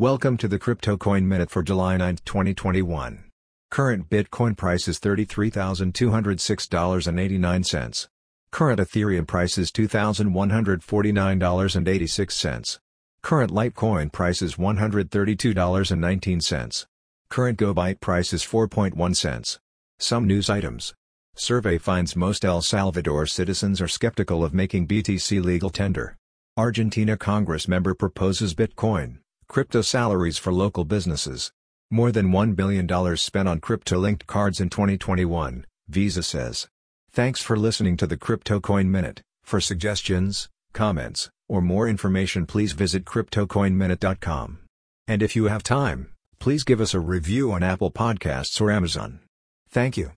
Welcome to the Crypto Coin Minute for July 9, 2021. Current Bitcoin price is $33,206.89. Current Ethereum price is $2,149.86. Current Litecoin price is $132.19. Current GoByte price is 4.1 cents. Some news items. Survey finds most El Salvador citizens are skeptical of making BTC legal tender. Argentina Congress member proposes Bitcoin, crypto salaries for local businesses. More than $1 billion spent on crypto-linked cards in 2021, Visa says. Thanks for listening to the Crypto Coin Minute. For suggestions, comments, or more information please visit CryptoCoinMinute.com. And if you have time, please give us a review on Apple Podcasts or Amazon. Thank you.